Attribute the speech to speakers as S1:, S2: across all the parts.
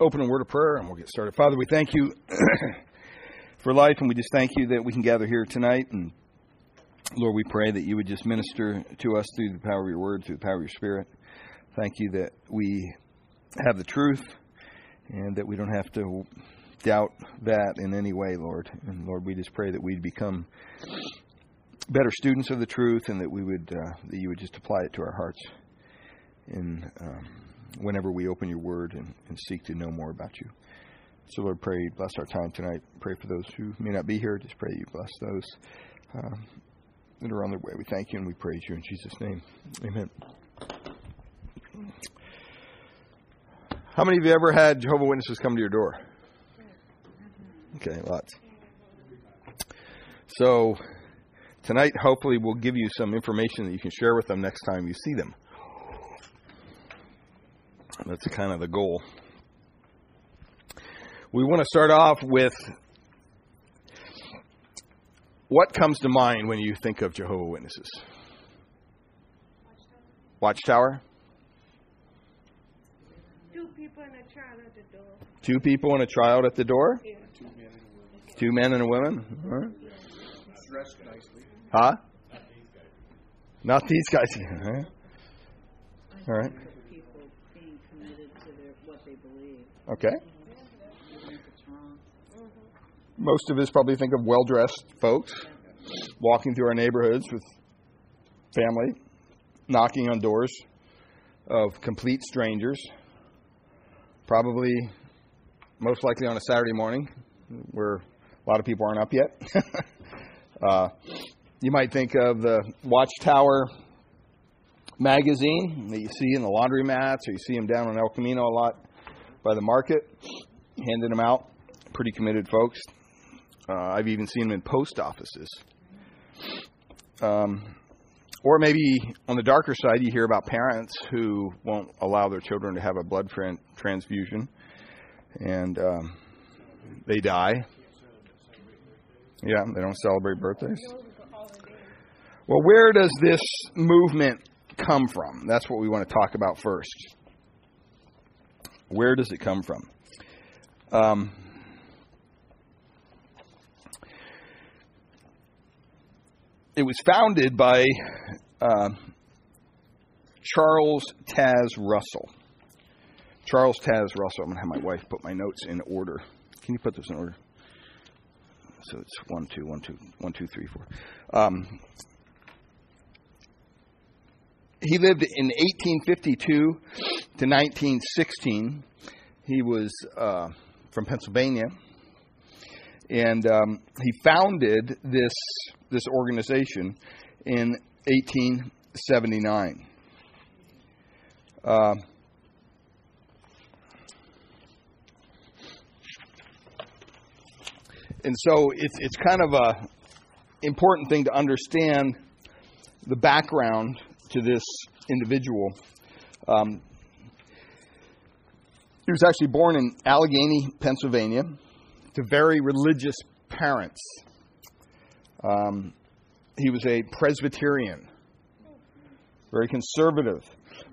S1: open a word of prayer and we'll get started. Father, we thank you for life and we just thank you that we can gather here tonight. And Lord, we pray that you would just minister to us through the power of your word, through the power of your spirit. Thank you that we have the truth and that we don't have to doubt that in any way, Lord. And Lord, we just pray that we'd become better students of the truth and that we would uh, that you would just apply it to our hearts in um, whenever we open your word and, and, seek to know more about you. So, Lord, pray, bless our time tonight. Pray for those who may not be here. Just pray you bless those um, that are on their way. We thank you and we praise you in Jesus' name. Amen. How many of you ever had Jehovah Witnesses come to your door? Okay, lots. So, tonight, hopefully, we'll give you some information that you can share with them next time you see them. That's kind of the goal. We want to start off with what comes to mind when you think of Jehovah Witnesses? Watchtower?
S2: Two people and a child at the door.
S1: Two people and a child at the door? Yeah. Two men and a woman? Huh?
S3: Dressed nicely.
S1: Huh? Not these guys. All right. Okay. Most of us probably think of well dressed folks walking through our neighborhoods with family, knocking on doors of complete strangers, probably most likely on a Saturday morning where a lot of people aren't up yet. uh, you might think of the Watchtower magazine that you see in the laundromats or you see them down in El Camino a lot by the market, handing them out. Pretty committed folks. Uh, I've even seen them in post offices. Um, or maybe on the darker side, you hear about parents who won't allow their children to have a blood transfusion, and um, they die. Yeah, they don't celebrate birthdays. Well, where does this movement come from? That's what we want to talk about first. Where does it come from? Um, it was founded by uh, Charles Taze Russell. Charles Taze Russell. I'm going to have my wife put my notes in order. Can you put this in order? So it's one, two, one, two, one, two, three, four. Um, he lived in 1852 to 1916. He was uh, from Pennsylvania, and um, he founded this this organization in 1879. Uh, and so it's it's kind of a important thing to understand the background to this individual. Um, he was actually born in Allegheny, Pennsylvania, to very religious parents. Um, he was a Presbyterian, very conservative,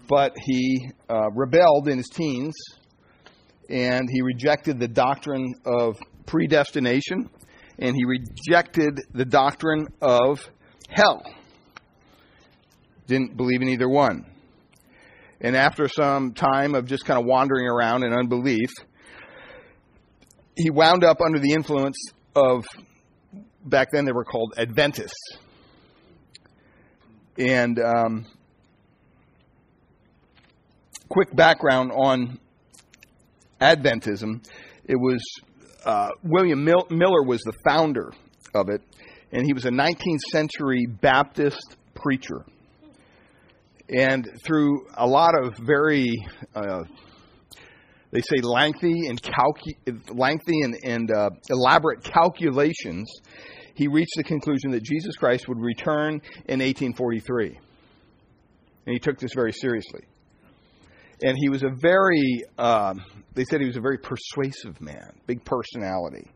S1: but he uh, rebelled in his teens and he rejected the doctrine of predestination and he rejected the doctrine of hell. Didn't believe in either one. And after some time of just kind of wandering around in unbelief, he wound up under the influence of, back then they were called Adventists. And um, quick background on Adventism it was uh, William Mil- Miller was the founder of it, and he was a 19th century Baptist preacher and through a lot of very, uh, they say lengthy and calcu- lengthy and, and uh, elaborate calculations, he reached the conclusion that Jesus Christ would return in 1843. And he took this very seriously. And he was a very, uh, they said he was a very persuasive man, big personality.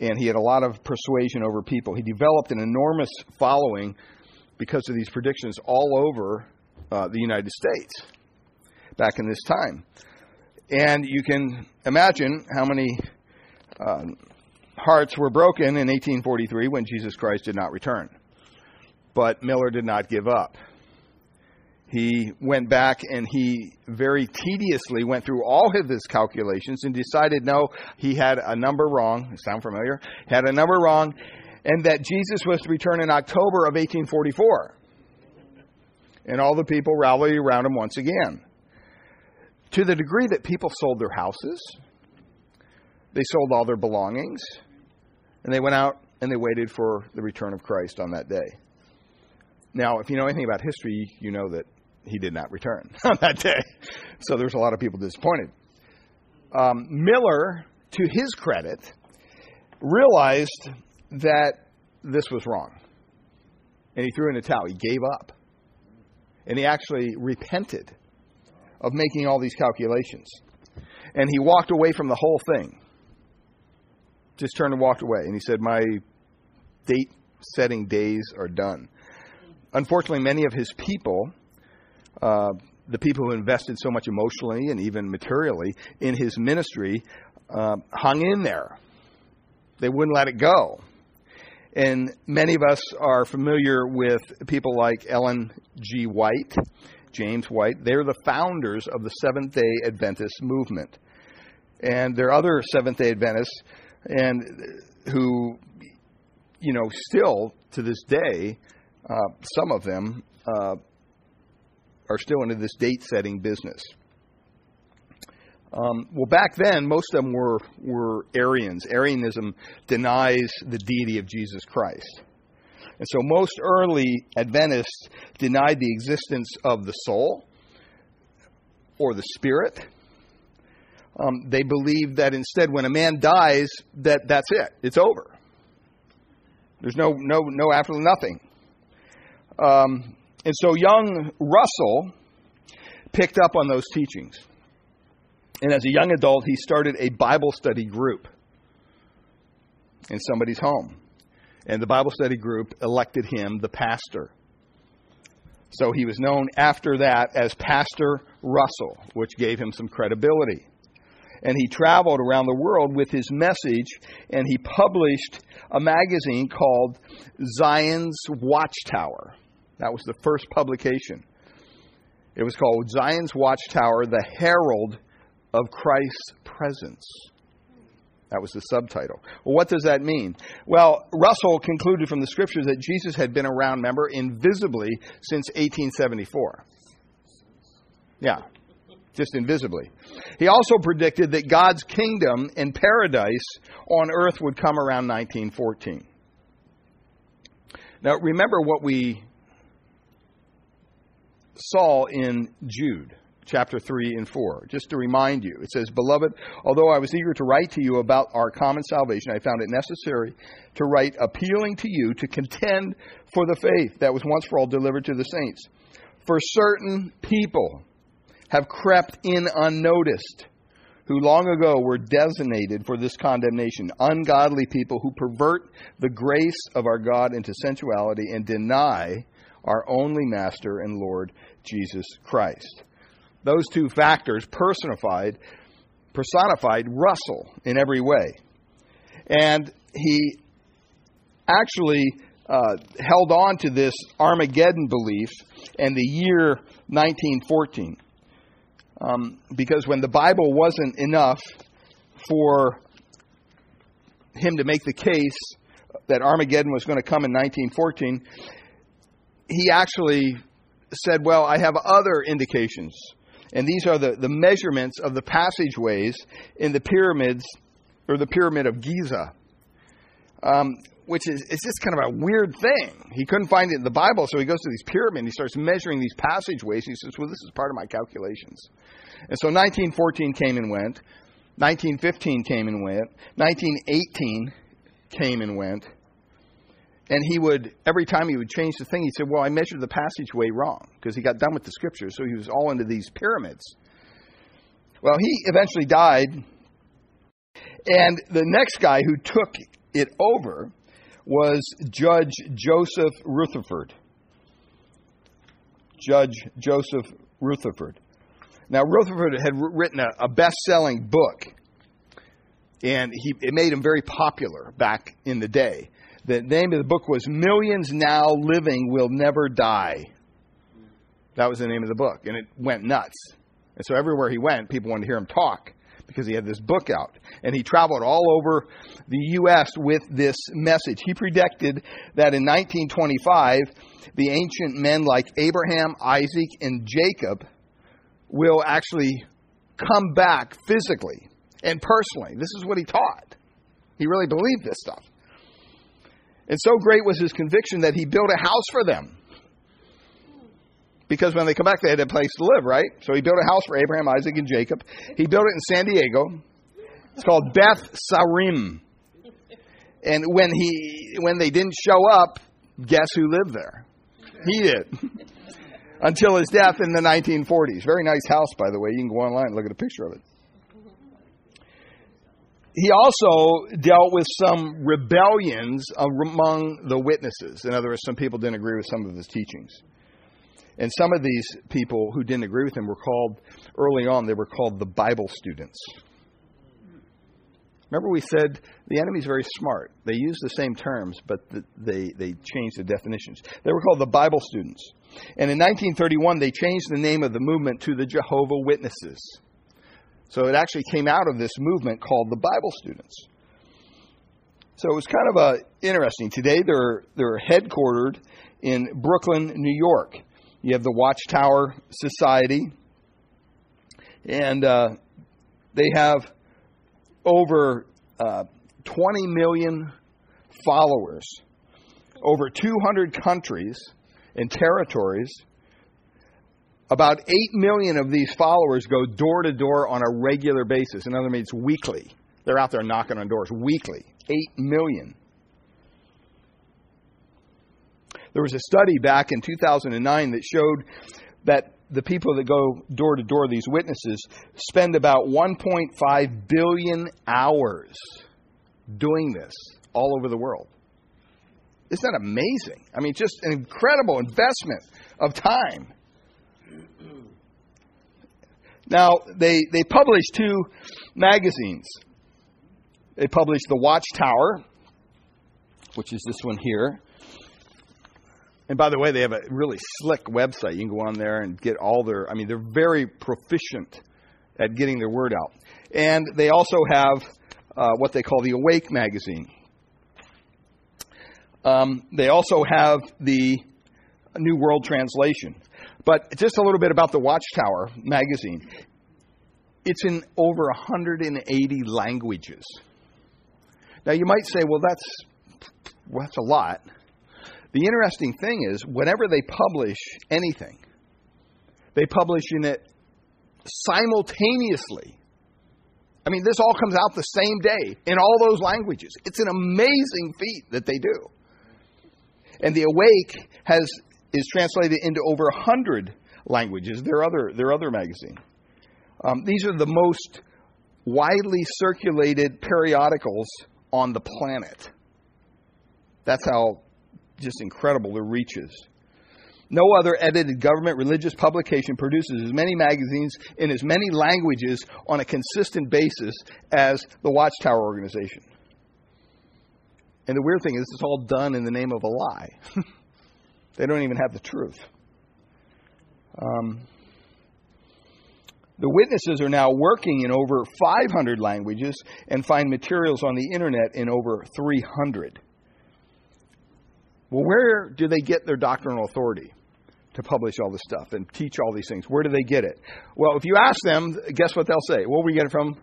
S1: And he had a lot of persuasion over people. He developed an enormous following because of these predictions all over uh, the United States back in this time. And you can imagine how many uh, hearts were broken in 1843 when Jesus Christ did not return. But Miller did not give up. He went back and he very tediously went through all of his calculations and decided no, he had a number wrong. Sound familiar? Had a number wrong, and that Jesus was to return in October of 1844. And all the people rallied around him once again. To the degree that people sold their houses, they sold all their belongings, and they went out and they waited for the return of Christ on that day. Now, if you know anything about history, you know that he did not return on that day. So there's a lot of people disappointed. Um, Miller, to his credit, realized that this was wrong. And he threw in the towel. He gave up. And he actually repented of making all these calculations. And he walked away from the whole thing. Just turned and walked away. And he said, My date setting days are done. Unfortunately, many of his people, uh, the people who invested so much emotionally and even materially in his ministry, uh, hung in there. They wouldn't let it go. And many of us are familiar with people like Ellen G. White, James White. They're the founders of the Seventh day Adventist movement. And there are other Seventh day Adventists and who, you know, still to this day, uh, some of them uh, are still into this date setting business. Um, well, back then, most of them were, were Arians. Arianism denies the deity of Jesus Christ. And so most early Adventists denied the existence of the soul or the spirit. Um, they believed that instead, when a man dies, that that's it. It's over. There's no no no after nothing. Um, and so young Russell picked up on those teachings. And as a young adult, he started a Bible study group in somebody's home. And the Bible study group elected him the pastor. So he was known after that as Pastor Russell, which gave him some credibility. And he traveled around the world with his message, and he published a magazine called Zion's Watchtower. That was the first publication. It was called Zion's Watchtower, the Herald of Christ's Presence. That was the subtitle. Well, what does that mean? Well, Russell concluded from the scriptures that Jesus had been around, remember, invisibly since 1874. Yeah, just invisibly. He also predicted that God's kingdom and paradise on earth would come around 1914. Now, remember what we saw in Jude chapter 3 and 4. Just to remind you, it says, Beloved, although I was eager to write to you about our common salvation, I found it necessary to write appealing to you to contend for the faith that was once for all delivered to the saints. For certain people have crept in unnoticed, who long ago were designated for this condemnation, ungodly people who pervert the grace of our God into sensuality and deny our only Master and Lord Jesus Christ. Those two factors personified personified Russell in every way. And he actually uh, held on to this Armageddon belief in the year 1914. Um, because when the Bible wasn't enough for him to make the case that Armageddon was going to come in 1914, he actually said, Well, I have other indications. And these are the, the measurements of the passageways in the pyramids, or the Pyramid of Giza, um, which is it's just kind of a weird thing. He couldn't find it in the Bible, so he goes to these pyramids, and he starts measuring these passageways. He says, Well, this is part of my calculations. And so 1914 came and went. 1915 came and went. 1918 came and went. And he would, every time he would change the thing, he said, Well, I measured the passageway wrong because he got done with the scriptures. So he was all into these pyramids. Well, he eventually died. And the next guy who took it over was Judge Joseph Rutherford. Judge Joseph Rutherford. Now, Rutherford had written a, a best selling book, and he, it made him very popular back in the day. The name of the book was Millions Now Living Will Never Die. That was the name of the book, and it went nuts. And so everywhere he went, people wanted to hear him talk because he had this book out. And he traveled all over the U.S. with this message. He predicted that in 1925, the ancient men like Abraham, Isaac, and Jacob will actually come back physically and personally. This is what he taught. He really believed this stuff. And so great was his conviction that he built a house for them. Because when they come back, they had a place to live, right? So he built a house for Abraham, Isaac, and Jacob. He built it in San Diego. It's called Beth Sarim. And when he when they didn't show up, guess who lived there? He did. Until his death in the 1940s. Very nice house, by the way. You can go online and look at a picture of it. He also dealt with some rebellions among the witnesses. In other words, some people didn't agree with some of his teachings. And some of these people who didn't agree with him were called, early on, they were called the Bible students. Remember, we said the enemy's very smart. They use the same terms, but the, they, they change the definitions. They were called the Bible students. And in 1931, they changed the name of the movement to the Jehovah Witnesses. So it actually came out of this movement called the Bible students. So it was kind of uh, interesting. Today they're, they're headquartered in Brooklyn, New York. You have the Watchtower Society, and uh, they have over uh, 20 million followers, over 200 countries and territories. About 8 million of these followers go door to door on a regular basis. In other words, weekly. They're out there knocking on doors weekly. 8 million. There was a study back in 2009 that showed that the people that go door to door, these witnesses, spend about 1.5 billion hours doing this all over the world. Isn't that amazing? I mean, just an incredible investment of time. Now, they, they publish two magazines. They publish The Watchtower, which is this one here, and by the way, they have a really slick website. You can go on there and get all their, I mean, they're very proficient at getting their word out. And they also have uh, what they call the Awake magazine. Um, they also have the New World Translation. But just a little bit about the Watchtower magazine. It's in over 180 languages. Now you might say, well, that's well, that's a lot. The interesting thing is, whenever they publish anything, they publish in it simultaneously. I mean, this all comes out the same day in all those languages. It's an amazing feat that they do. And the Awake has is translated into over hundred languages. Their other their other magazine. Um, these are the most widely circulated periodicals on the planet. That's how just incredible, the reaches. No other edited government religious publication produces as many magazines in as many languages on a consistent basis as the Watchtower organization. And the weird thing is, it's all done in the name of a lie. they don't even have the truth. Um, the witnesses are now working in over 500 languages and find materials on the internet in over 300. Well, where do they get their doctrinal authority to publish all this stuff and teach all these things? Where do they get it? Well, if you ask them, guess what they'll say? Well, we get it from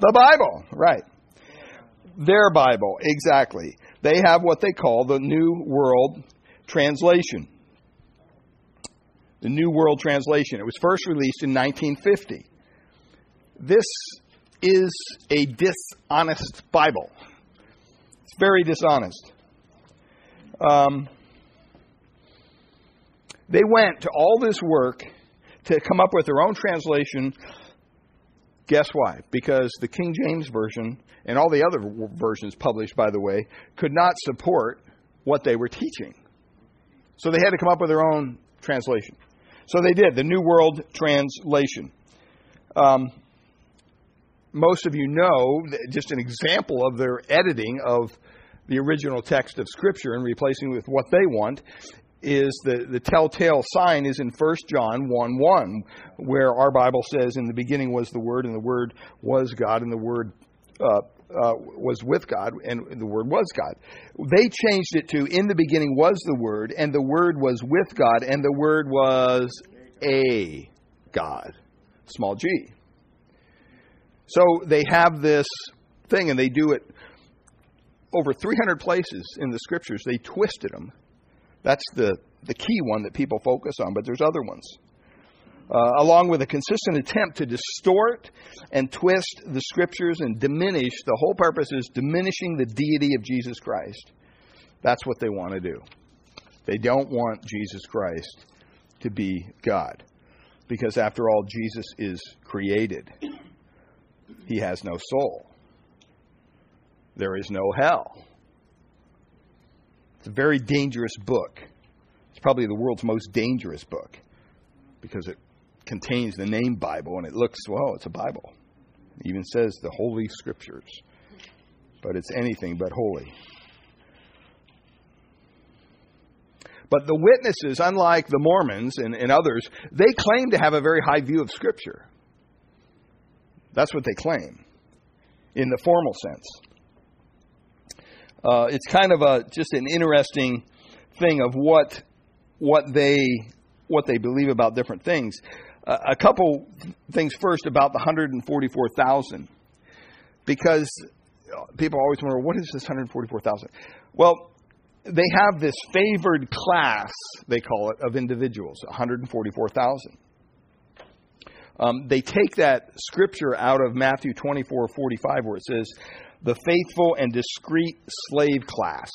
S1: the Bible, right? Their Bible, exactly. They have what they call the New World Translation. The New World Translation. It was first released in 1950. This is a dishonest Bible. It's very dishonest. Um, they went to all this work to come up with their own translation. Guess why? Because the King James Version and all the other versions published, by the way, could not support what they were teaching. So they had to come up with their own translation. So they did, the New World Translation. Um, most of you know, just an example of their editing of the original text of Scripture and replacing it with what they want is the, the telltale sign is in 1 John 1 1, where our Bible says, In the beginning was the Word, and the Word was God, and the Word uh, uh, was with God, and the Word was God. They changed it to, In the beginning was the Word, and the Word was with God, and the Word was a God. Small g. So they have this thing, and they do it over 300 places in the scriptures. They twisted them. That's the, the key one that people focus on, but there's other ones. Uh, along with a consistent attempt to distort and twist the scriptures and diminish, the whole purpose is diminishing the deity of Jesus Christ. That's what they want to do. They don't want Jesus Christ to be God. Because after all, Jesus is created. He has no soul. There is no hell. It's a very dangerous book. It's probably the world's most dangerous book because it contains the name Bible and it looks, well, it's a Bible. It even says the Holy Scriptures. But it's anything but holy. But the witnesses, unlike the Mormons and, and others, they claim to have a very high view of Scripture. That's what they claim in the formal sense. Uh, it's kind of a just an interesting thing of what what they what they believe about different things. Uh, a couple things first about the 144,000, because people always wonder what is this 144,000. Well, they have this favored class they call it of individuals, 144,000. Um, they take that scripture out of Matthew 24 45, where it says, the faithful and discreet slave class.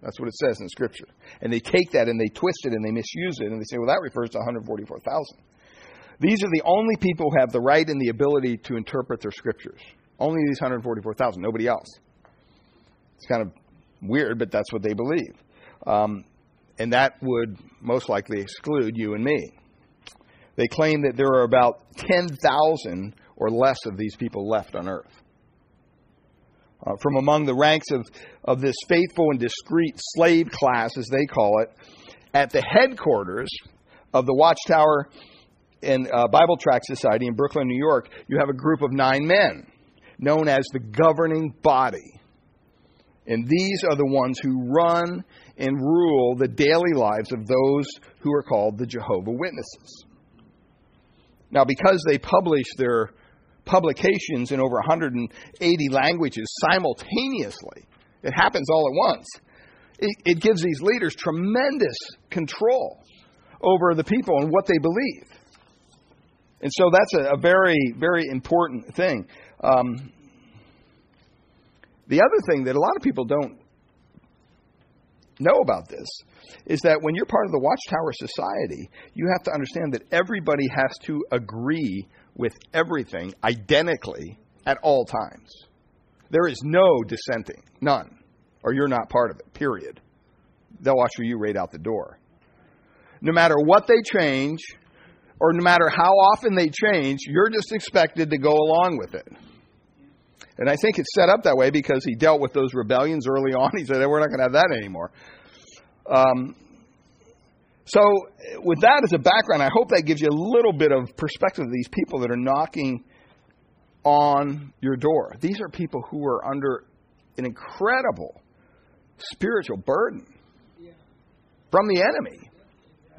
S1: That's what it says in Scripture. And they take that and they twist it and they misuse it and they say, well, that refers to 144,000. These are the only people who have the right and the ability to interpret their Scriptures. Only these 144,000, nobody else. It's kind of weird, but that's what they believe. Um, and that would most likely exclude you and me. They claim that there are about 10,000 or less of these people left on earth. Uh, from among the ranks of, of this faithful and discreet slave class, as they call it, at the headquarters of the Watchtower and uh, Bible Tract Society in Brooklyn, New York, you have a group of nine men known as the governing body. And these are the ones who run and rule the daily lives of those who are called the Jehovah Witnesses. Now, because they publish their publications in over 180 languages simultaneously, it happens all at once. It, it gives these leaders tremendous control over the people and what they believe. And so that's a, a very, very important thing. Um, the other thing that a lot of people don't know about this is that when you're part of the Watchtower Society, you have to understand that everybody has to agree with everything identically at all times. There is no dissenting, none, or you're not part of it, period. They'll usher you right out the door. No matter what they change, or no matter how often they change, you're just expected to go along with it. And I think it's set up that way because he dealt with those rebellions early on. He said, hey, we're not going to have that anymore. Um, so, with that as a background, I hope that gives you a little bit of perspective of these people that are knocking on your door. These are people who are under an incredible spiritual burden from the enemy.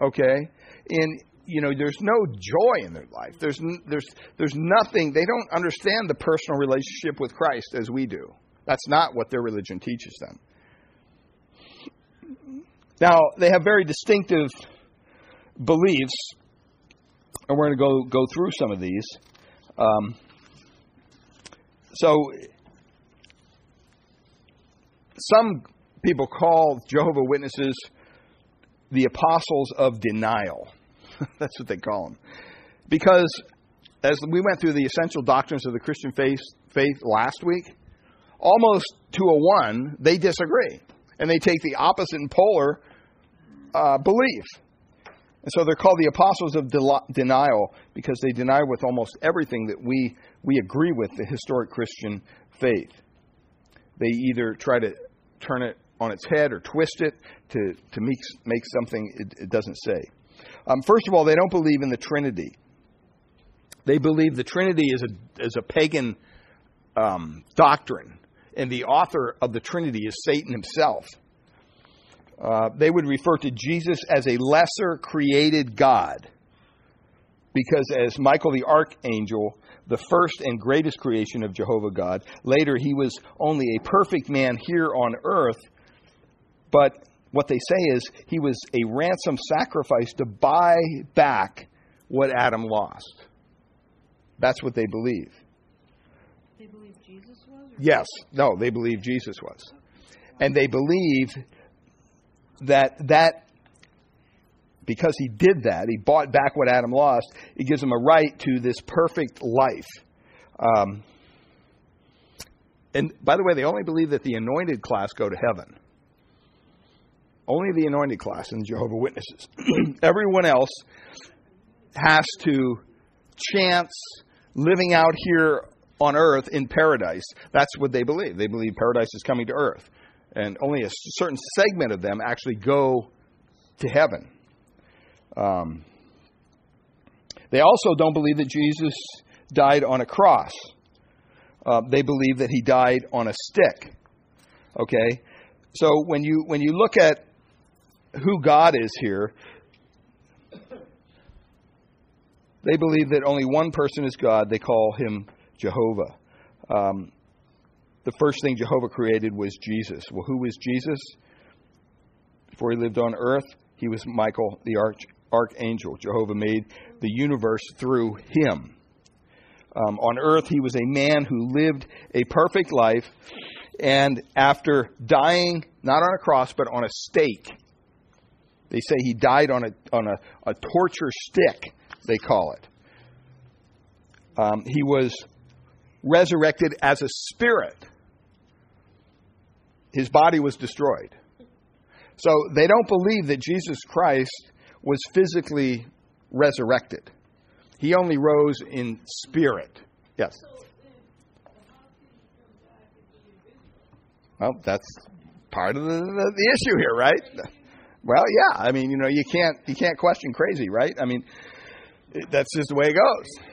S1: Okay? And you know, there's no joy in their life. There's there's there's nothing. They don't understand the personal relationship with Christ as we do. That's not what their religion teaches them. Now, they have very distinctive beliefs, and we're going to go go through some of these. Um, so, some people call Jehovah Witnesses the apostles of denial. That's what they call them. Because as we went through the essential doctrines of the Christian faith, faith last week, almost to a one, they disagree. And they take the opposite and polar uh, belief. And so they're called the apostles of del- denial because they deny with almost everything that we, we agree with the historic Christian faith. They either try to turn it on its head or twist it to, to make, make something it, it doesn't say. Um, first of all, they don't believe in the Trinity. They believe the Trinity is a, is a pagan um, doctrine, and the author of the Trinity is Satan himself. Uh, they would refer to Jesus as a lesser created God. Because as Michael the archangel, the first and greatest creation of Jehovah God, later he was only a perfect man here on earth, but what they say is he was a ransom sacrifice to buy back what Adam lost. That's what they believe.
S2: They believe Jesus was?
S1: Yes. No, they believe Jesus was. And they believe that that because he did that, he bought back what Adam lost, it gives him a right to this perfect life. Um, and by the way, they only believe that the anointed class go to heaven. Only the anointed class and Jehovah Witnesses. Everyone else has to chance living out here on earth in paradise. That's what they believe. They believe paradise is coming to earth. And only a certain segment of them actually go to heaven. Um, they also don't believe that Jesus died on a cross. Uh, they believe that he died on a stick. Okay? So when you when you look at who God is here, they believe that only one person is God. They call him Jehovah. Um, the first thing Jehovah created was Jesus. Well, who was Jesus? Before he lived on earth, he was Michael the arch, archangel. Jehovah made the universe through him. Um, on earth, he was a man who lived a perfect life, and after dying, not on a cross, but on a stake, they say he died on a, on a, a torture stick, they call it. Um, he was resurrected as a spirit. His body was destroyed. So they don't believe that Jesus Christ was physically resurrected. He only rose in spirit. Yes. Well, that's part of the, the, the issue here, right? Well, yeah. I mean, you know, you can't you can't question crazy, right? I mean, that's just the way it goes.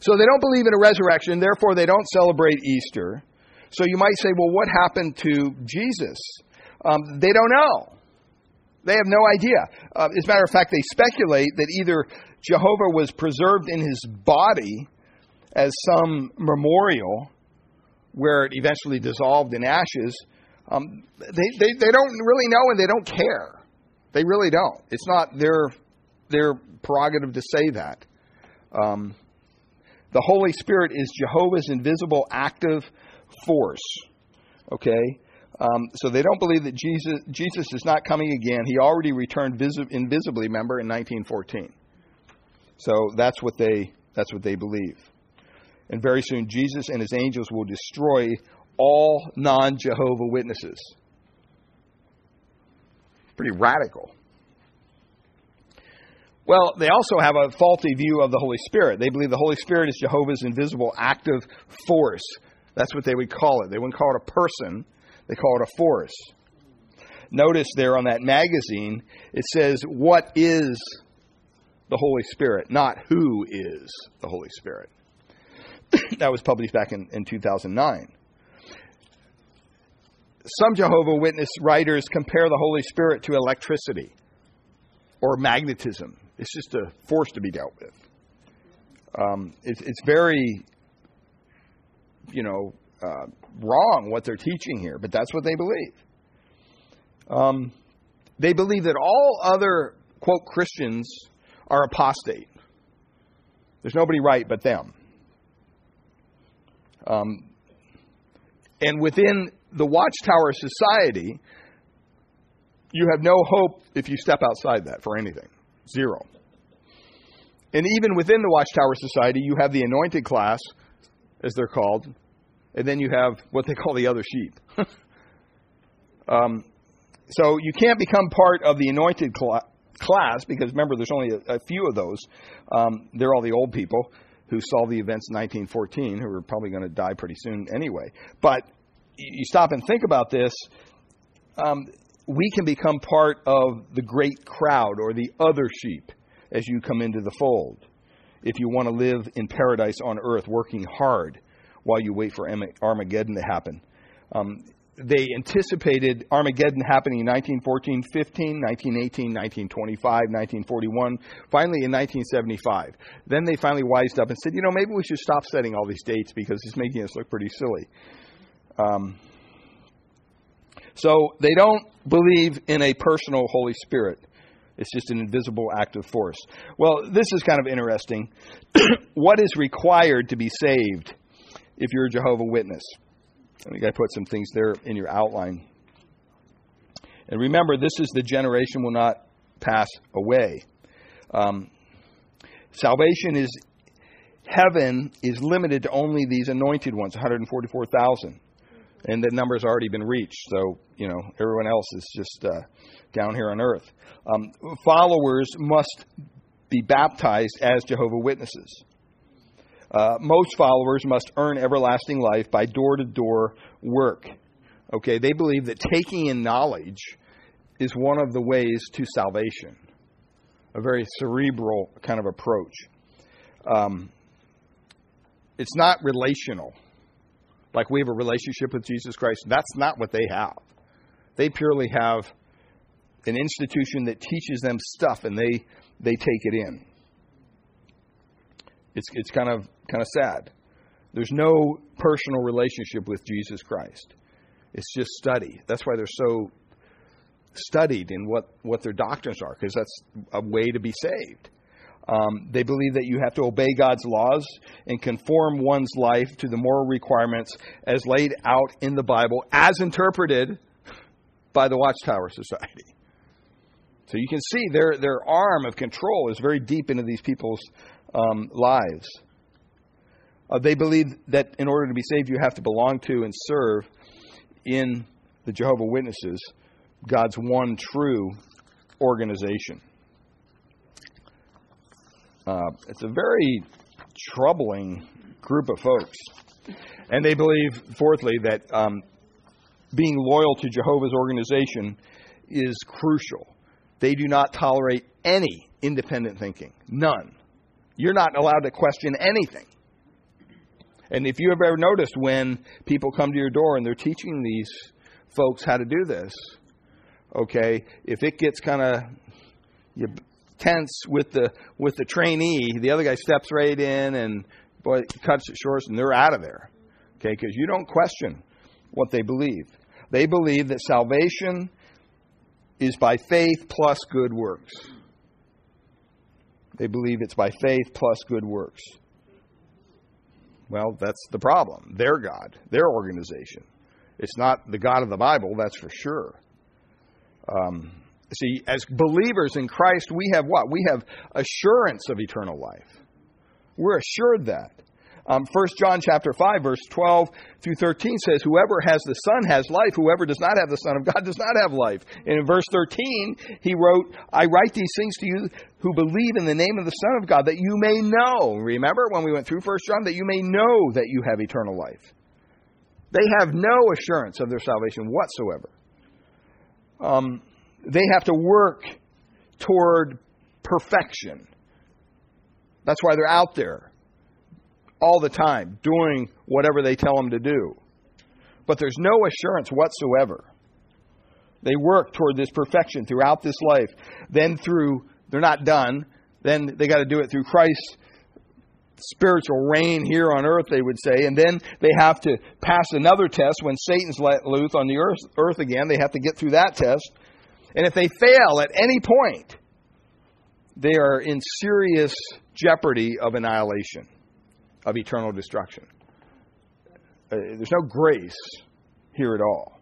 S1: So they don't believe in a resurrection, therefore they don't celebrate Easter. So you might say, well, what happened to Jesus? Um, they don't know. They have no idea. Uh, as a matter of fact, they speculate that either Jehovah was preserved in his body as some memorial where it eventually dissolved in ashes. Um, they, they, they don't really know and they don't care. They really don't. It's not their, their prerogative to say that. Um, the Holy Spirit is Jehovah's invisible active force. Okay? Um, so they don't believe that Jesus, Jesus is not coming again. He already returned visi- invisibly, remember, in 1914. So that's what they that's what they believe. And very soon Jesus and his angels will destroy all non-Jehovah witnesses. Pretty radical. Well, they also have a faulty view of the Holy Spirit. They believe the Holy Spirit is Jehovah's invisible active force. That's what they would call it. They wouldn't call it a person, they call it a force. Notice there on that magazine, it says, What is the Holy Spirit, not who is the Holy Spirit. that was published back in, in 2009. Some Jehovah Witness writers compare the Holy Spirit to electricity or magnetism. It's just a force to be dealt with. Um, it's, it's very, you know, uh, wrong what they're teaching here, but that's what they believe. Um, they believe that all other, quote, Christians are apostate. There's nobody right but them. Um, and within the Watchtower Society, you have no hope if you step outside that for anything. Zero. And even within the Watchtower Society, you have the anointed class, as they're called, and then you have what they call the other sheep. um, so you can't become part of the anointed cl- class because remember, there's only a, a few of those. Um, they're all the old people who saw the events in 1914, who are probably going to die pretty soon anyway. But you stop and think about this. Um, we can become part of the great crowd or the other sheep as you come into the fold. If you want to live in paradise on earth, working hard while you wait for Armageddon to happen. Um, they anticipated Armageddon happening in 1914, 15, 1918, 1925, 1941, finally in 1975. Then they finally wised up and said, you know, maybe we should stop setting all these dates because it's making us look pretty silly. Um, so they don't believe in a personal Holy Spirit. It's just an invisible active force. Well, this is kind of interesting. what is required to be saved if you're a Jehovah Witness? I think I put some things there in your outline. And remember, this is the generation will not pass away. Um, salvation is heaven is limited to only these anointed ones, 144,000, and the number's already been reached. So you know everyone else is just uh, down here on earth. Um, followers must be baptized as Jehovah Witnesses. Uh, most followers must earn everlasting life by door to door work. Okay, they believe that taking in knowledge is one of the ways to salvation, a very cerebral kind of approach. Um, it's not relational, like we have a relationship with Jesus Christ. That's not what they have. They purely have an institution that teaches them stuff and they, they take it in. It's, it's kind of kind of sad. There's no personal relationship with Jesus Christ. It's just study. That's why they're so studied in what, what their doctrines are, because that's a way to be saved. Um, they believe that you have to obey God's laws and conform one's life to the moral requirements as laid out in the Bible, as interpreted by the Watchtower Society. So you can see their, their arm of control is very deep into these people's um, lives. Uh, they believe that in order to be saved, you have to belong to and serve in the Jehovah Witnesses, God's one true organization. Uh, it's a very troubling group of folks. And they believe, fourthly, that um, being loyal to Jehovah's organization is crucial. They do not tolerate any independent thinking, none. You're not allowed to question anything. And if you have ever noticed when people come to your door and they're teaching these folks how to do this, okay, if it gets kind of tense with the with the trainee, the other guy steps right in and boy cuts it short and they're out of there. Okay, because you don't question what they believe. They believe that salvation is by faith plus good works. They believe it's by faith plus good works. Well, that's the problem. Their God, their organization. It's not the God of the Bible, that's for sure. Um, see, as believers in Christ, we have what? We have assurance of eternal life. We're assured that. Um, 1 John chapter 5, verse 12 through 13 says, Whoever has the Son has life. Whoever does not have the Son of God does not have life. And in verse 13, he wrote, I write these things to you who believe in the name of the Son of God, that you may know. Remember when we went through 1 John? That you may know that you have eternal life. They have no assurance of their salvation whatsoever. Um, they have to work toward perfection. That's why they're out there all the time, doing whatever they tell them to do. But there's no assurance whatsoever. They work toward this perfection throughout this life. Then through, they're not done. Then they got to do it through Christ's spiritual reign here on earth, they would say. And then they have to pass another test when Satan's let loose on the earth, earth again. They have to get through that test. And if they fail at any point, they are in serious jeopardy of annihilation of eternal destruction. Uh, there's no grace here at all.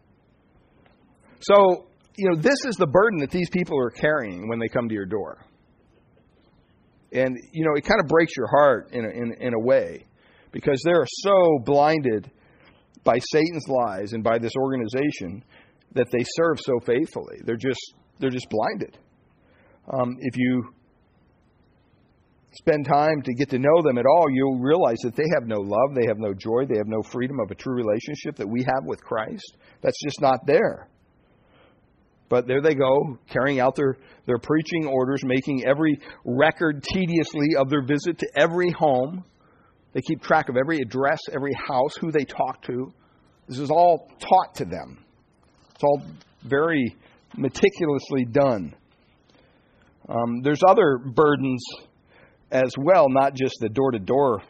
S1: So, you know, this is the burden that these people are carrying when they come to your door. And, you know, it kind of breaks your heart in a, in, in a way because they're so blinded by Satan's lies and by this organization that they serve so faithfully. They're just they're just blinded. Um, if you spend time to get to know them at all, you'll realize that they have no love, they have no joy, they have no freedom of a true relationship that we have with Christ. That's just not there. But there they go, carrying out their, their preaching orders, making every record tediously of their visit to every home. They keep track of every address, every house, who they talk to. This is all taught to them. It's all very meticulously done. Um, there's other burdens as well, not just the door to door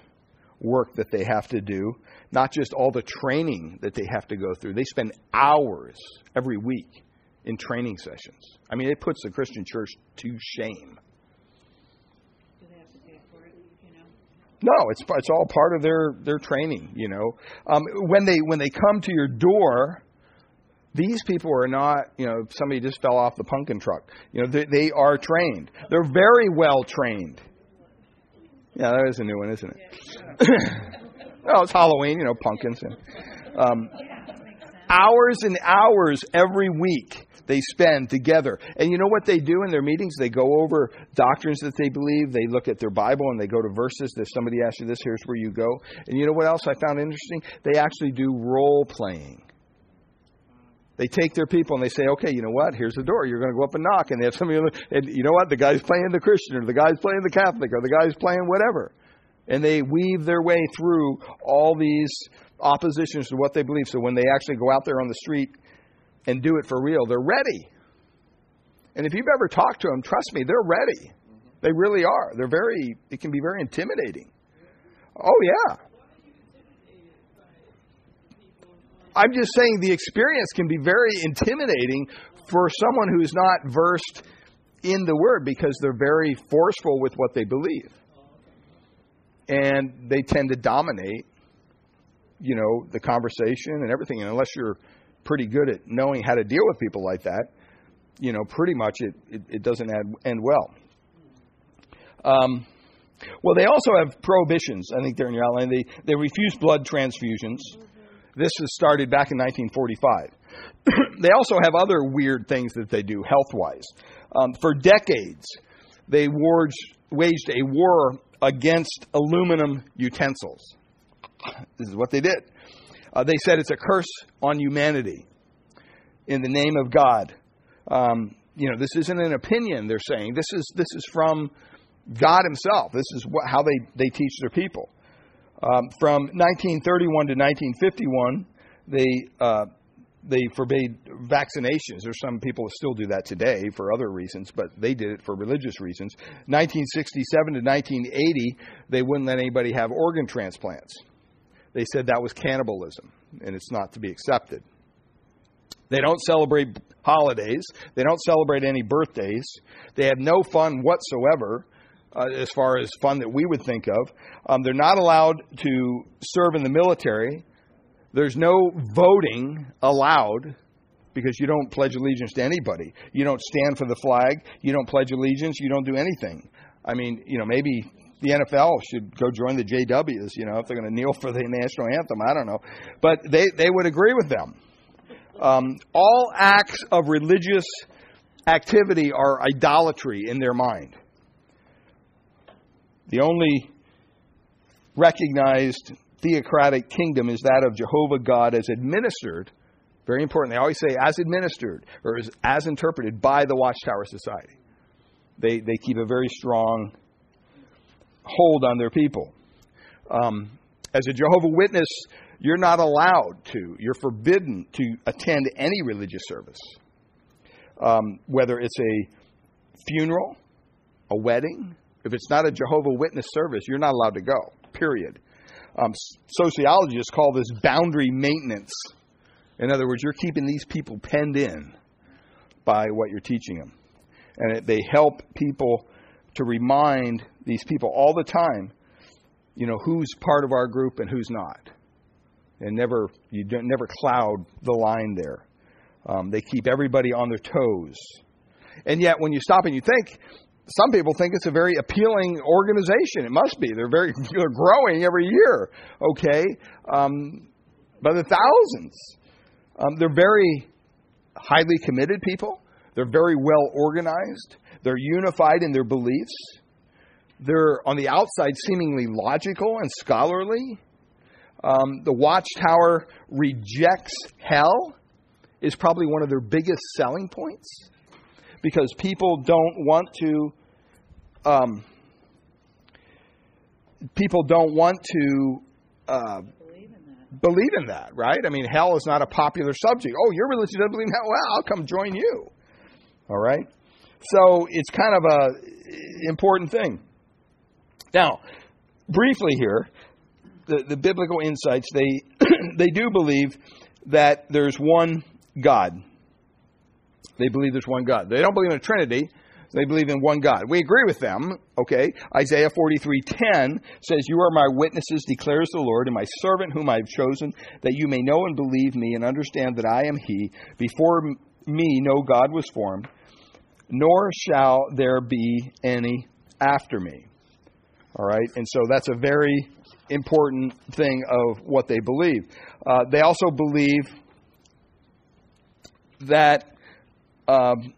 S1: work that they have to do, not just all the training that they have to go through. They spend hours every week in training sessions. I mean, it puts the Christian church to shame.
S2: Do they have to pay for it? You know.
S1: No, it's it's all part of their their training. You know, um, when they when they come to your door, these people are not you know somebody just fell off the pumpkin truck. You know, they, they are trained. They're very well trained. Yeah, that is a new one, isn't it? oh, it's Halloween. You know, pumpkins. And, um, hours and hours every week they spend together. And you know what they do in their meetings? They go over doctrines that they believe. They look at their Bible and they go to verses. If somebody asks you this, here's where you go. And you know what else I found interesting? They actually do role playing. They take their people and they say, okay, you know what? Here's the door. You're going to go up and knock. And they have somebody, and you know what? The guy's playing the Christian, or the guy's playing the Catholic, or the guy's playing whatever. And they weave their way through all these oppositions to what they believe. So when they actually go out there on the street and do it for real, they're ready. And if you've ever talked to them, trust me, they're ready. They really are. They're very, it can be very intimidating. Oh, yeah. I'm just saying the experience can be very intimidating for someone who's not versed in the Word because they're very forceful with what they believe. And they tend to dominate, you know, the conversation and everything. And unless you're pretty good at knowing how to deal with people like that, you know, pretty much it, it, it doesn't end, end well. Um, well, they also have prohibitions. I think they're in your outline. They, they refuse blood transfusions. This was started back in 1945. they also have other weird things that they do health wise. Um, for decades, they waged, waged a war against aluminum utensils. This is what they did. Uh, they said it's a curse on humanity in the name of God. Um, you know, this isn't an opinion. They're saying this is this is from God Himself. This is what, how they they teach their people. Um, from 1931 to 1951, they uh, they forbade vaccinations. There's some people still do that today for other reasons, but they did it for religious reasons. 1967 to 1980, they wouldn't let anybody have organ transplants. They said that was cannibalism, and it's not to be accepted. They don't celebrate holidays. They don't celebrate any birthdays. They have no fun whatsoever uh, as far as fun that we would think of. Um, they're not allowed to serve in the military. There's no voting allowed because you don't pledge allegiance to anybody. You don't stand for the flag. You don't pledge allegiance. You don't do anything. I mean, you know, maybe the NFL should go join the JWs, you know, if they're going to kneel for the national anthem. I don't know. But they, they would agree with them. Um, all acts of religious activity are idolatry in their mind. The only recognized theocratic kingdom is that of Jehovah God as administered. Very important. They always say as administered or as, as interpreted by the Watchtower Society. They, they keep a very strong hold on their people. Um, as a Jehovah Witness, you're not allowed to, you're forbidden to attend any religious service. Um, whether it's a funeral, a wedding, if it's not a Jehovah Witness service, you're not allowed to go, period. Um, sociologists call this boundary maintenance. In other words, you're keeping these people penned in by what you're teaching them. And it, they help people to remind these people all the time, you know, who's part of our group and who's not. And never, you never cloud the line there. Um, they keep everybody on their toes. And yet, when you stop and you think, some people think it's a very appealing organization. It must be. They're very they're growing every year. Okay, um, by the thousands. Um, they're very highly committed people. They're very well organized. They're unified in their beliefs. They're on the outside seemingly logical and scholarly. Um, the Watchtower rejects hell is probably one of their biggest selling points because people don't want to. Um, people don't want to uh,
S2: Believe in that.
S1: believe in that, right? I mean, hell is not a popular subject. Oh, your religion doesn't believe in hell? Well, I'll come join you. All right? So it's kind of a important thing. Now, briefly here, the, the biblical insights, they, they do believe that there's one God. They believe there's one God. They don't believe in a Trinity. They believe in one God. We agree with them, okay? Isaiah 43:10 says, "You are my witnesses," declares the Lord, "and my servant whom I have chosen, that you may know and believe me and understand that I am he. Before me no God was formed, nor shall there be any after me." All right? And so that's a very important thing of what they believe. Uh, they also believe that um,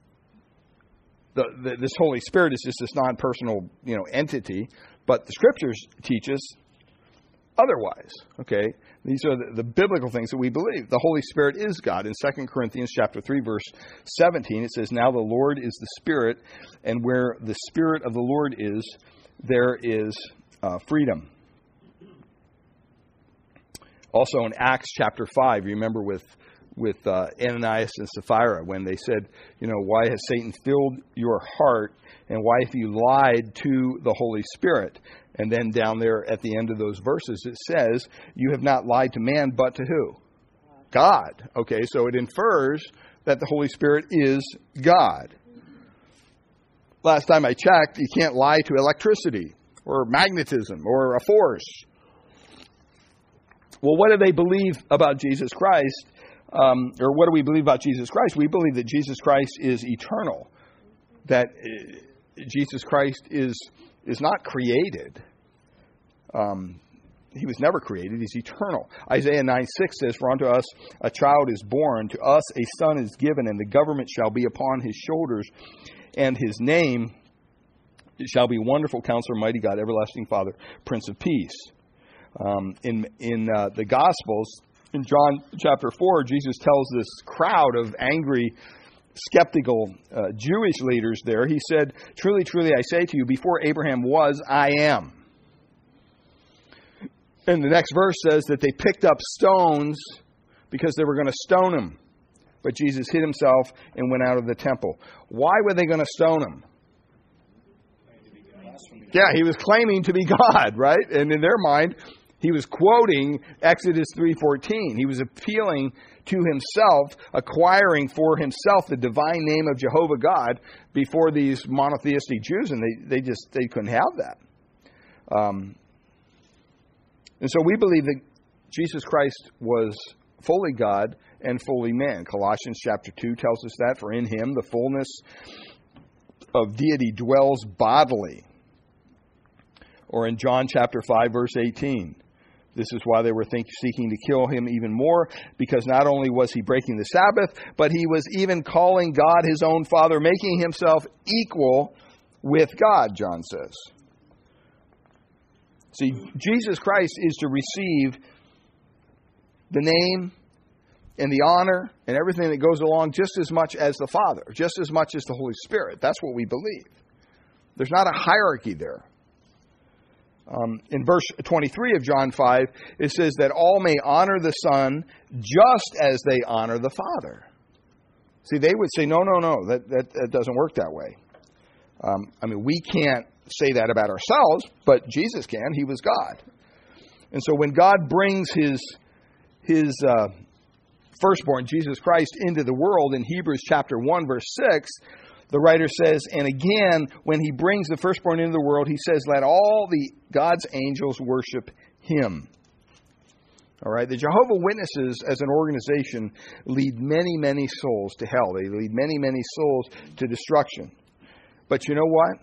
S1: the, the, this Holy Spirit is just this non-personal, you know, entity, but the Scriptures teach us otherwise. Okay, these are the, the biblical things that we believe. The Holy Spirit is God. In 2 Corinthians chapter three, verse seventeen, it says, "Now the Lord is the Spirit, and where the Spirit of the Lord is, there is uh, freedom." Also in Acts chapter five, remember with with uh, Ananias and Sapphira when they said, you know, why has Satan filled your heart and why have you lied to the Holy Spirit? And then down there at the end of those verses, it says, you have not lied to man, but to who? God. Okay, so it infers that the Holy Spirit is God. Last time I checked, you can't lie to electricity or magnetism or a force. Well, what do they believe about Jesus Christ? Um, or what do we believe about Jesus Christ? We believe that Jesus Christ is eternal, that uh, Jesus Christ is is not created. Um, he was never created; he's eternal. Isaiah nine six says, "For unto us a child is born; to us a son is given, and the government shall be upon his shoulders, and his name shall be Wonderful Counselor, Mighty God, Everlasting Father, Prince of Peace." Um, in in uh, the Gospels, in John chapter 4, Jesus tells this crowd of angry, skeptical uh, Jewish leaders there, he said, Truly, truly, I say to you, before Abraham was, I am. And the next verse says that they picked up stones because they were going to stone him. But Jesus hid himself and went out of the temple. Why were they going to stone him? Yeah, he was claiming to be God, right? And in their mind, he was quoting Exodus 3:14. He was appealing to himself, acquiring for himself the divine name of Jehovah God before these monotheistic Jews, and they, they just they couldn't have that. Um, and so we believe that Jesus Christ was fully God and fully man. Colossians chapter 2 tells us that, for in him the fullness of deity dwells bodily. Or in John chapter 5, verse 18. This is why they were think, seeking to kill him even more, because not only was he breaking the Sabbath, but he was even calling God his own Father, making himself equal with God, John says. See, Jesus Christ is to receive the name and the honor and everything that goes along just as much as the Father, just as much as the Holy Spirit. That's what we believe. There's not a hierarchy there. Um, in verse 23 of John 5, it says that all may honor the Son just as they honor the Father. See, they would say, no, no, no, that, that, that doesn't work that way. Um, I mean, we can't say that about ourselves, but Jesus can. He was God. And so when God brings his, his uh, firstborn, Jesus Christ, into the world in Hebrews chapter 1, verse 6, the writer says, and again, when he brings the firstborn into the world, he says, let all the God's angels worship him. All right, the Jehovah Witnesses as an organization lead many, many souls to hell. They lead many, many souls to destruction. But you know what?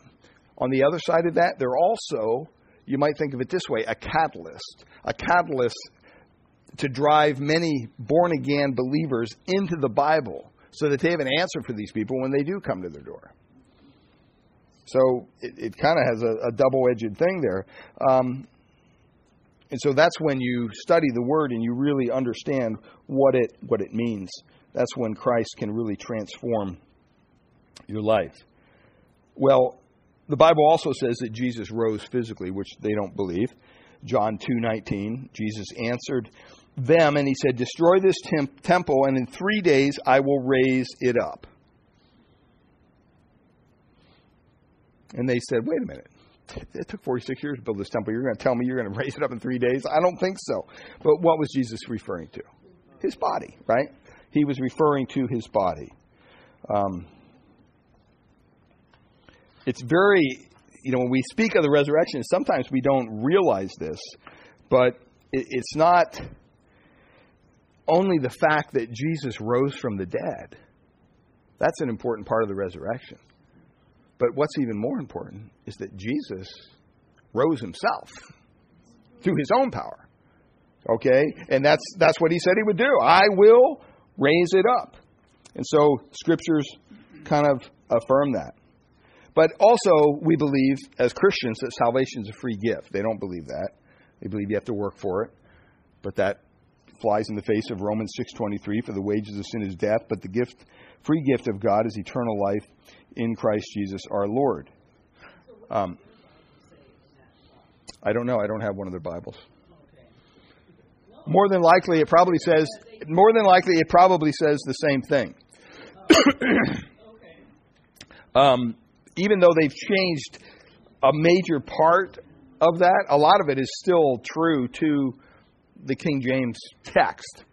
S1: On the other side of that, they're also, you might think of it this way, a catalyst. A catalyst to drive many born again believers into the Bible so that they have an answer for these people when they do come to their door. So it, it kind of has a, a double edged thing there. Um, and so that's when you study the word and you really understand what it what it means. That's when Christ can really transform your life. Well, the Bible also says that Jesus rose physically, which they don't believe. John 2:19, Jesus answered them and he said, "Destroy this temp- temple and in 3 days I will raise it up." And they said, "Wait a minute. It took 46 years to build this temple. You're going to tell me you're going to raise it up in 3 days? I don't think so." But what was Jesus referring to? His body, right? He was referring to his body. Um, it's very, you know, when we speak of the resurrection, sometimes we don't realize this, but it, it's not only the fact that Jesus rose from the dead. That's an important part of the resurrection. But what's even more important is that Jesus rose himself through his own power. Okay? And that's that's what he said he would do. I will raise it up. And so scriptures kind of affirm that. But also, we believe as Christians that salvation is a free gift. They don't believe that. They believe you have to work for it. But that flies in the face of Romans 6:23 for the wages of sin is death, but the gift free gift of God is eternal life in Christ Jesus our Lord. Um, I don't know. I don't have one of their Bibles. More than likely, it probably says. More than likely, it probably says the same thing. um, even though they've changed a major part of that, a lot of it is still true to the King James text,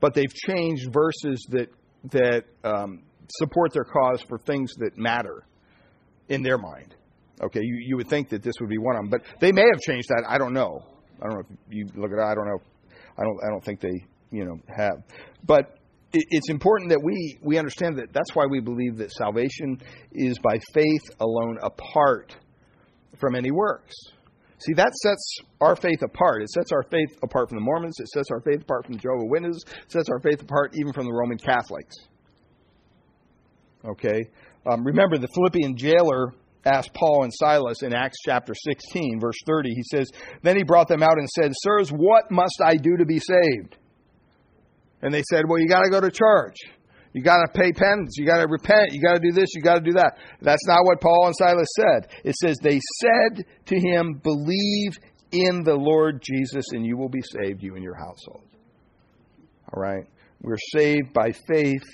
S1: but they've changed verses that that um, support their cause for things that matter in their mind. Okay, you, you would think that this would be one of them, but they may have changed that. I don't know. I don't know if you look at it. I don't know. I don't. I don't think they you know have. But it, it's important that we we understand that that's why we believe that salvation is by faith alone, apart from any works. See, that sets our faith apart. It sets our faith apart from the Mormons. It sets our faith apart from the Jehovah Witnesses. It sets our faith apart even from the Roman Catholics. Okay? Um, remember, the Philippian jailer asked Paul and Silas in Acts chapter 16, verse 30. He says, Then he brought them out and said, Sirs, what must I do to be saved? And they said, Well, you got to go to church. You got to pay penance. You got to repent. You got to do this. You got to do that. That's not what Paul and Silas said. It says they said to him, Believe in the Lord Jesus, and you will be saved, you and your household. All right? We're saved by faith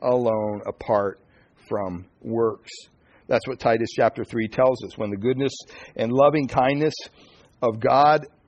S1: alone, apart from works. That's what Titus chapter 3 tells us. When the goodness and loving kindness of God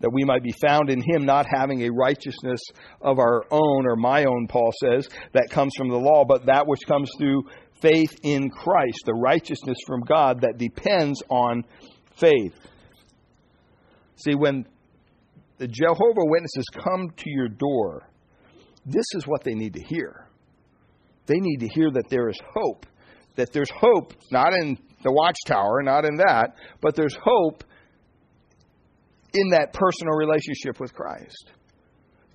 S1: that we might be found in him, not having a righteousness of our own, or my own, Paul says, that comes from the law, but that which comes through faith in Christ, the righteousness from God that depends on faith. See, when the Jehovah Witnesses come to your door, this is what they need to hear. They need to hear that there is hope. That there's hope, not in the watchtower, not in that, but there's hope in that personal relationship with Christ.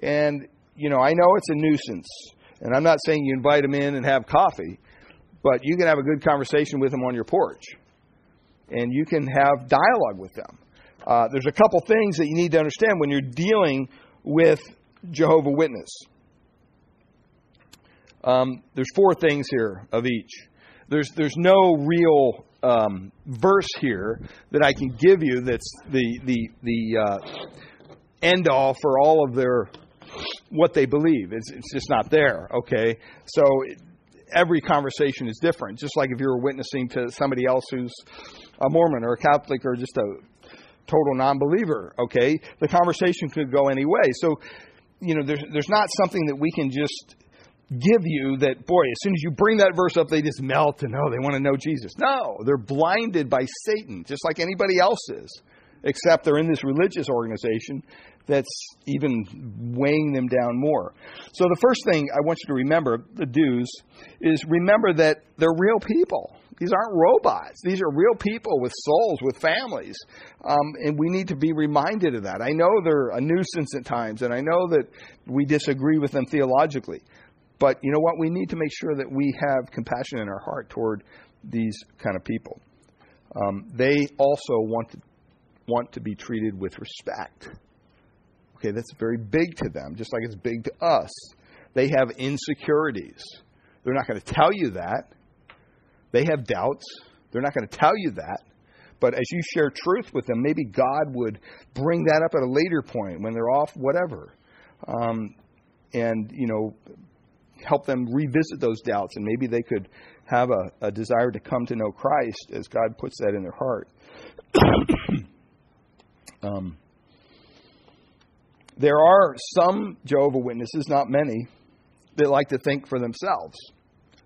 S1: And, you know, I know it's a nuisance. And I'm not saying you invite them in and have coffee, but you can have a good conversation with them on your porch. And you can have dialogue with them. Uh, there's a couple things that you need to understand when you're dealing with Jehovah Witness. Um, there's four things here of each. There's there's no real um, verse here that I can give you that's the the the uh, end all for all of their what they believe. It's it's just not there. Okay, so every conversation is different. Just like if you were witnessing to somebody else who's a Mormon or a Catholic or just a total non-believer. Okay, the conversation could go any way. So you know, there's there's not something that we can just give you that, boy, as soon as you bring that verse up, they just melt and, oh, they want to know Jesus. No, they're blinded by Satan, just like anybody else is. except they're in this religious organization that's even weighing them down more. So the first thing I want you to remember, the do's, is remember that they're real people. These aren't robots. These are real people with souls, with families. Um, and we need to be reminded of that. I know they're a nuisance at times, and I know that we disagree with them theologically. But you know what? We need to make sure that we have compassion in our heart toward these kind of people. Um, they also want to, want to be treated with respect. Okay, that's very big to them, just like it's big to us. They have insecurities. They're not going to tell you that. They have doubts. They're not going to tell you that. But as you share truth with them, maybe God would bring that up at a later point when they're off, whatever. Um, and, you know, help them revisit those doubts, and maybe they could have a, a desire to come to know Christ as God puts that in their heart. um, there are some Jehovah Witnesses, not many, that like to think for themselves.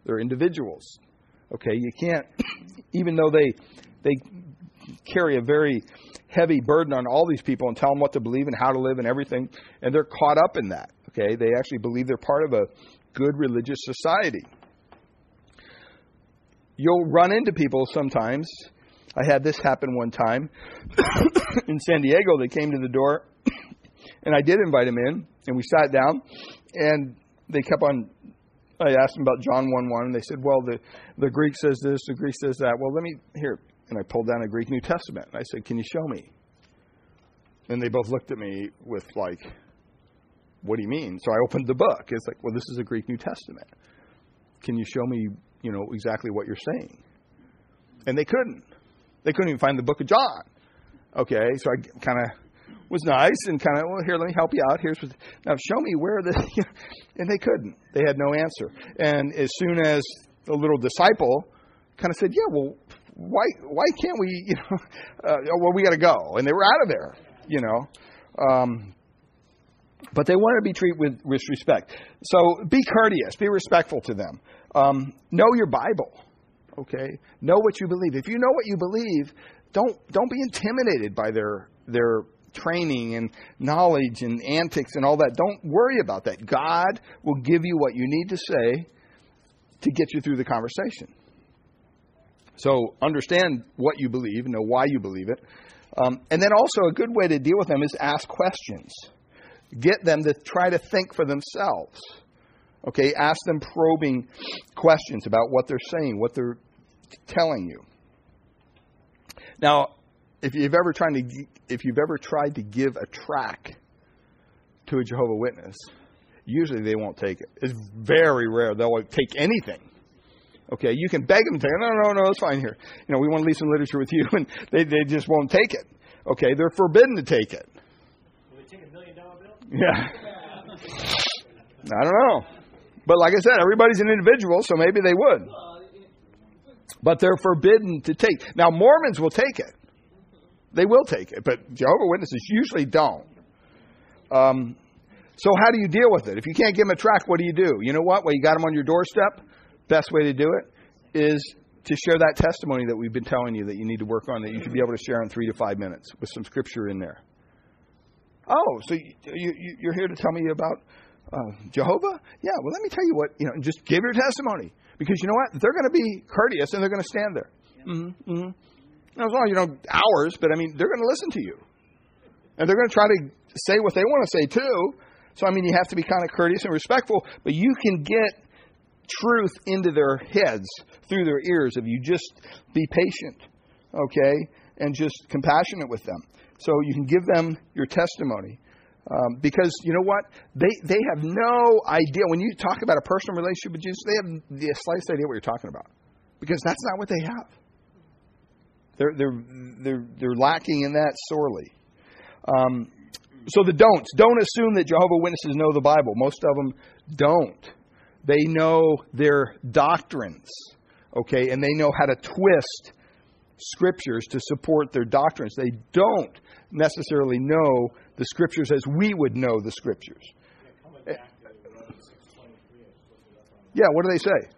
S1: They're individuals. Okay, you can't, even though they they carry a very heavy burden on all these people and tell them what to believe and how to live and everything, and they're caught up in that. Okay, they actually believe they're part of a good religious society. You'll run into people sometimes. I had this happen one time in San Diego. They came to the door, and I did invite them in, and we sat down, and they kept on. I asked them about John 1 1, and they said, Well, the, the Greek says this, the Greek says that. Well, let me, here. And I pulled down a Greek New Testament, and I said, Can you show me? And they both looked at me with, like, what do you mean? So I opened the book. It's like, well, this is a Greek New Testament. Can you show me, you know, exactly what you're saying? And they couldn't. They couldn't even find the book of John. Okay, so I kind of was nice and kind of, well, here, let me help you out. Here's what, now show me where the, and they couldn't. They had no answer. And as soon as the little disciple kind of said, yeah, well, why, why can't we, you know, uh, well, we got to go. And they were out of there, you know. Um, but they want to be treated with, with respect. So be courteous, be respectful to them. Um, know your Bible, okay? Know what you believe. If you know what you believe, don't don't be intimidated by their their training and knowledge and antics and all that. Don't worry about that. God will give you what you need to say to get you through the conversation. So understand what you believe, know why you believe it. Um, and then also, a good way to deal with them is ask questions get them to try to think for themselves. Okay, ask them probing questions about what they're saying, what they're telling you. Now, if you've ever tried to if you've ever tried to give a track to a Jehovah Witness, usually they won't take it. It's very rare they'll take anything. Okay, you can beg them to. No, no, no, it's fine here. You know, we want to leave some literature with you, and they, they just won't take it. Okay, they're forbidden to take it. Yeah. I don't know. But like I said, everybody's an individual, so maybe they would. But they're forbidden to take. Now, Mormons will take it. They will take it, but Jehovah Witnesses usually don't. Um, so how do you deal with it? If you can't give them a track, what do you do? You know what? Well, you got them on your doorstep. Best way to do it is to share that testimony that we've been telling you that you need to work on, that you should be able to share in three to five minutes with some scripture in there. Oh, so you, you, you're here to tell me about uh, Jehovah? Yeah, well, let me tell you what, you know, just give your testimony. Because you know what? They're going to be courteous and they're going to stand there. Mm-hmm, mm-hmm. As long as you know hours, but I mean, they're going to listen to you. And they're going to try to say what they want to say too. So, I mean, you have to be kind of courteous and respectful, but you can get truth into their heads through their ears if you just be patient, okay, and just compassionate with them. So you can give them your testimony. Um, because you know what? They, they have no idea. When you talk about a personal relationship with Jesus, they have the slightest idea what you're talking about. Because that's not what they have. They're, they're, they're, they're lacking in that sorely. Um, so the don'ts. Don't assume that Jehovah Witnesses know the Bible. Most of them don't. They know their doctrines, okay, and they know how to twist scriptures to support their doctrines. They don't necessarily know the scriptures as we would know the scriptures. Yeah, what do they say?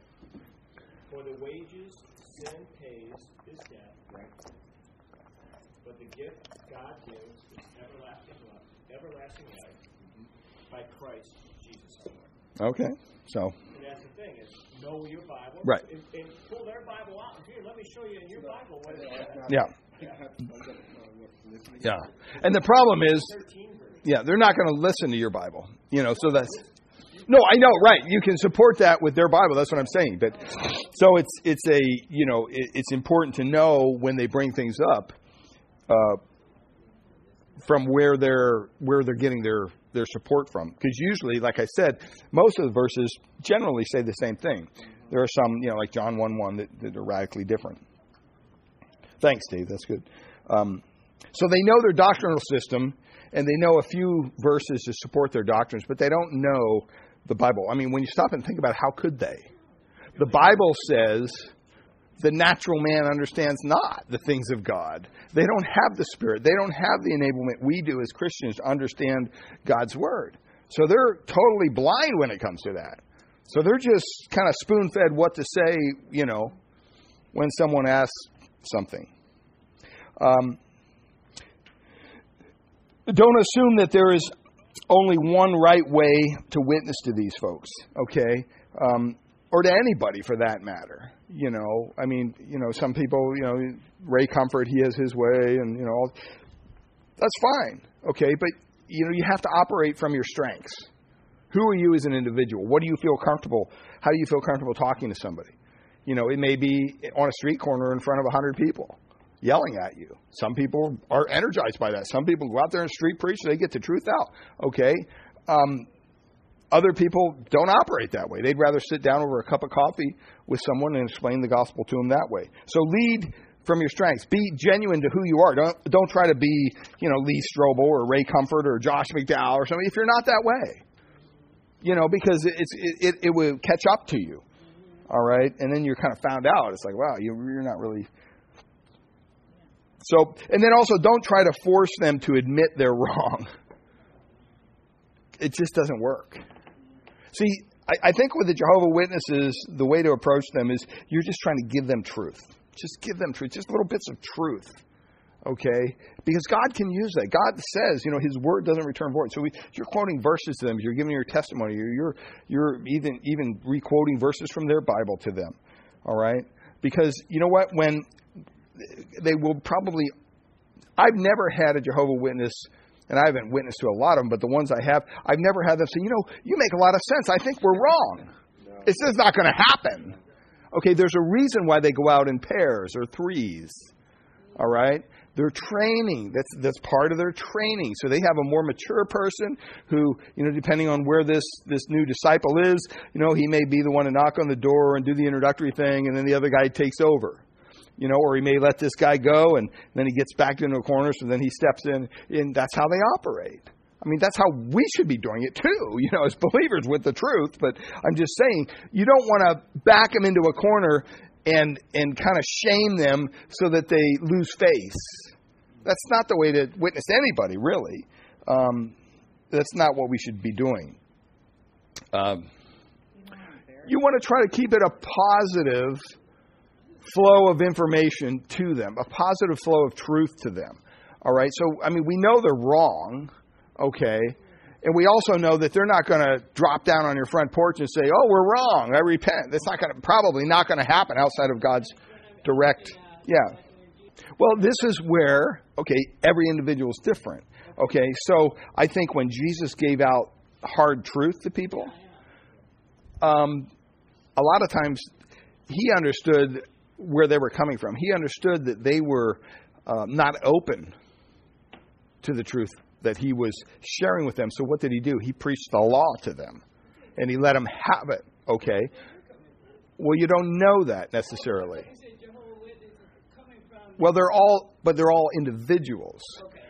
S4: For the wages sin pays is death, right? But the gift God gives is everlasting love, everlasting life by Christ Jesus.
S1: Okay. So,
S4: And that's the thing is know your Bible.
S1: Right.
S3: Listening.
S1: Yeah. And the problem is, yeah, they're not going to listen to your Bible. You know, so that's No, I know, right. You can support that with their Bible. That's what I'm saying. But so it's it's a, you know, it, it's important to know when they bring things up uh, from where they're where they're getting their their support from because usually like i said most of the verses generally say the same thing there are some you know like john 1 1 that, that are radically different thanks dave that's good um, so they know their doctrinal system and they know a few verses to support their doctrines but they don't know the bible i mean when you stop and think about it, how could they the bible says the natural man understands not the things of God. They don't have the Spirit. They don't have the enablement we do as Christians to understand God's Word. So they're totally blind when it comes to that. So they're just kind of spoon fed what to say, you know, when someone asks something. Um, don't assume that there is only one right way to witness to these folks, okay? Um, or to anybody for that matter. You know, I mean, you know, some people, you know, Ray Comfort, he has his way, and you know, all, that's fine, okay. But you know, you have to operate from your strengths. Who are you as an individual? What do you feel comfortable? How do you feel comfortable talking to somebody? You know, it may be on a street corner in front of a hundred people yelling at you. Some people are energized by that. Some people go out there and street preach; they get the truth out. Okay. Um, other people don't operate that way. They'd rather sit down over a cup of coffee with someone and explain the gospel to them that way. So lead from your strengths. Be genuine to who you are. Don't don't try to be, you know, Lee Strobel or Ray Comfort or Josh McDowell or something if you're not that way. You know, because it's it, it, it will catch up to you. All right? And then you're kind of found out. It's like, wow, you you're not really so, and then also don't try to force them to admit they're wrong. It just doesn't work. See, I, I think with the Jehovah Witnesses, the way to approach them is you're just trying to give them truth. Just give them truth, just little bits of truth. Okay? Because God can use that. God says, you know, His word doesn't return void. So we, you're quoting verses to them. You're giving your testimony. You're, you're, you're even, even re-quoting verses from their Bible to them. All right? Because, you know what? When they will probably, I've never had a Jehovah Witness and I haven't witnessed to a lot of them, but the ones I have, I've never had them say, you know, you make a lot of sense. I think we're wrong. It's just not going to happen. Okay, there's a reason why they go out in pairs or threes. All right? They're training. That's that's part of their training. So they have a more mature person who, you know, depending on where this this new disciple is, you know, he may be the one to knock on the door and do the introductory thing, and then the other guy takes over you know, or he may let this guy go and then he gets back into a corner, so then he steps in, and that's how they operate. I mean, that's how we should be doing it too, you know, as believers with the truth. But I'm just saying, you don't want to back them into a corner and and kind of shame them so that they lose face. That's not the way to witness anybody, really. Um, that's not what we should be doing. Um, you want to try to keep it a positive flow of information to them, a positive flow of truth to them. All right? So, I mean, we know they're wrong, okay? And we also know that they're not going to drop down on your front porch and say, "Oh, we're wrong. I repent." That's not going to probably not going to happen outside of God's direct. Yeah. Well, this is where okay, every individual is different. Okay, so I think when Jesus gave out hard truth to people, um, a lot of times he understood where they were coming from. He understood that they were uh, not open to the truth that he was sharing with them. So what did he do? He preached the law to them, and he let them have it. Okay. Well, you don't know that necessarily. Well, they're all, but they're all individuals.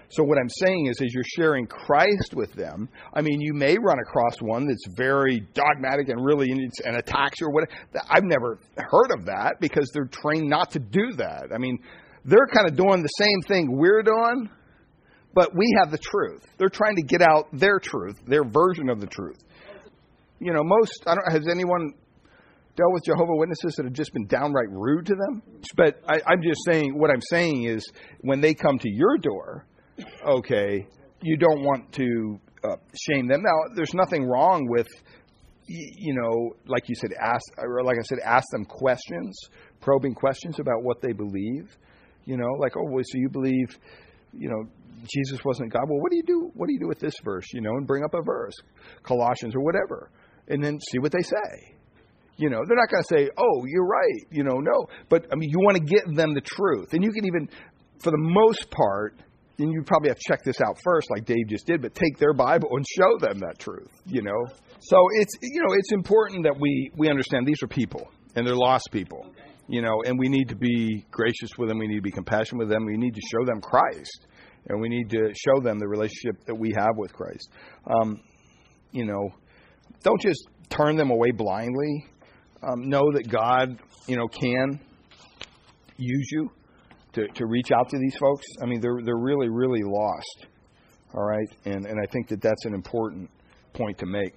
S1: So what I'm saying is, as you're sharing Christ with them, I mean, you may run across one that's very dogmatic and really and attacks you or whatever. I've never heard of that because they're trained not to do that. I mean, they're kind of doing the same thing we're doing, but we have the truth. They're trying to get out their truth, their version of the truth. You know, most I don't has anyone dealt with Jehovah Witnesses that have just been downright rude to them. But I, I'm just saying, what I'm saying is, when they come to your door, okay, you don't want to uh, shame them. Now, there's nothing wrong with, you know, like you said, ask, or like I said, ask them questions, probing questions about what they believe. You know, like, oh, well, so you believe, you know, Jesus wasn't God. Well, what do you do? What do you do with this verse? You know, and bring up a verse, Colossians or whatever, and then see what they say. You know, they're not going to say, "Oh, you're right." You know, no. But I mean, you want to get them the truth, and you can even, for the most part, then you probably have to check this out first, like Dave just did. But take their Bible and show them that truth. You know, so it's you know it's important that we we understand these are people and they're lost people. You know, and we need to be gracious with them. We need to be compassionate with them. We need to show them Christ, and we need to show them the relationship that we have with Christ. Um, you know, don't just turn them away blindly. Um, know that God, you know, can use you to, to reach out to these folks. I mean, they're they're really really lost. All right, and and I think that that's an important point to make.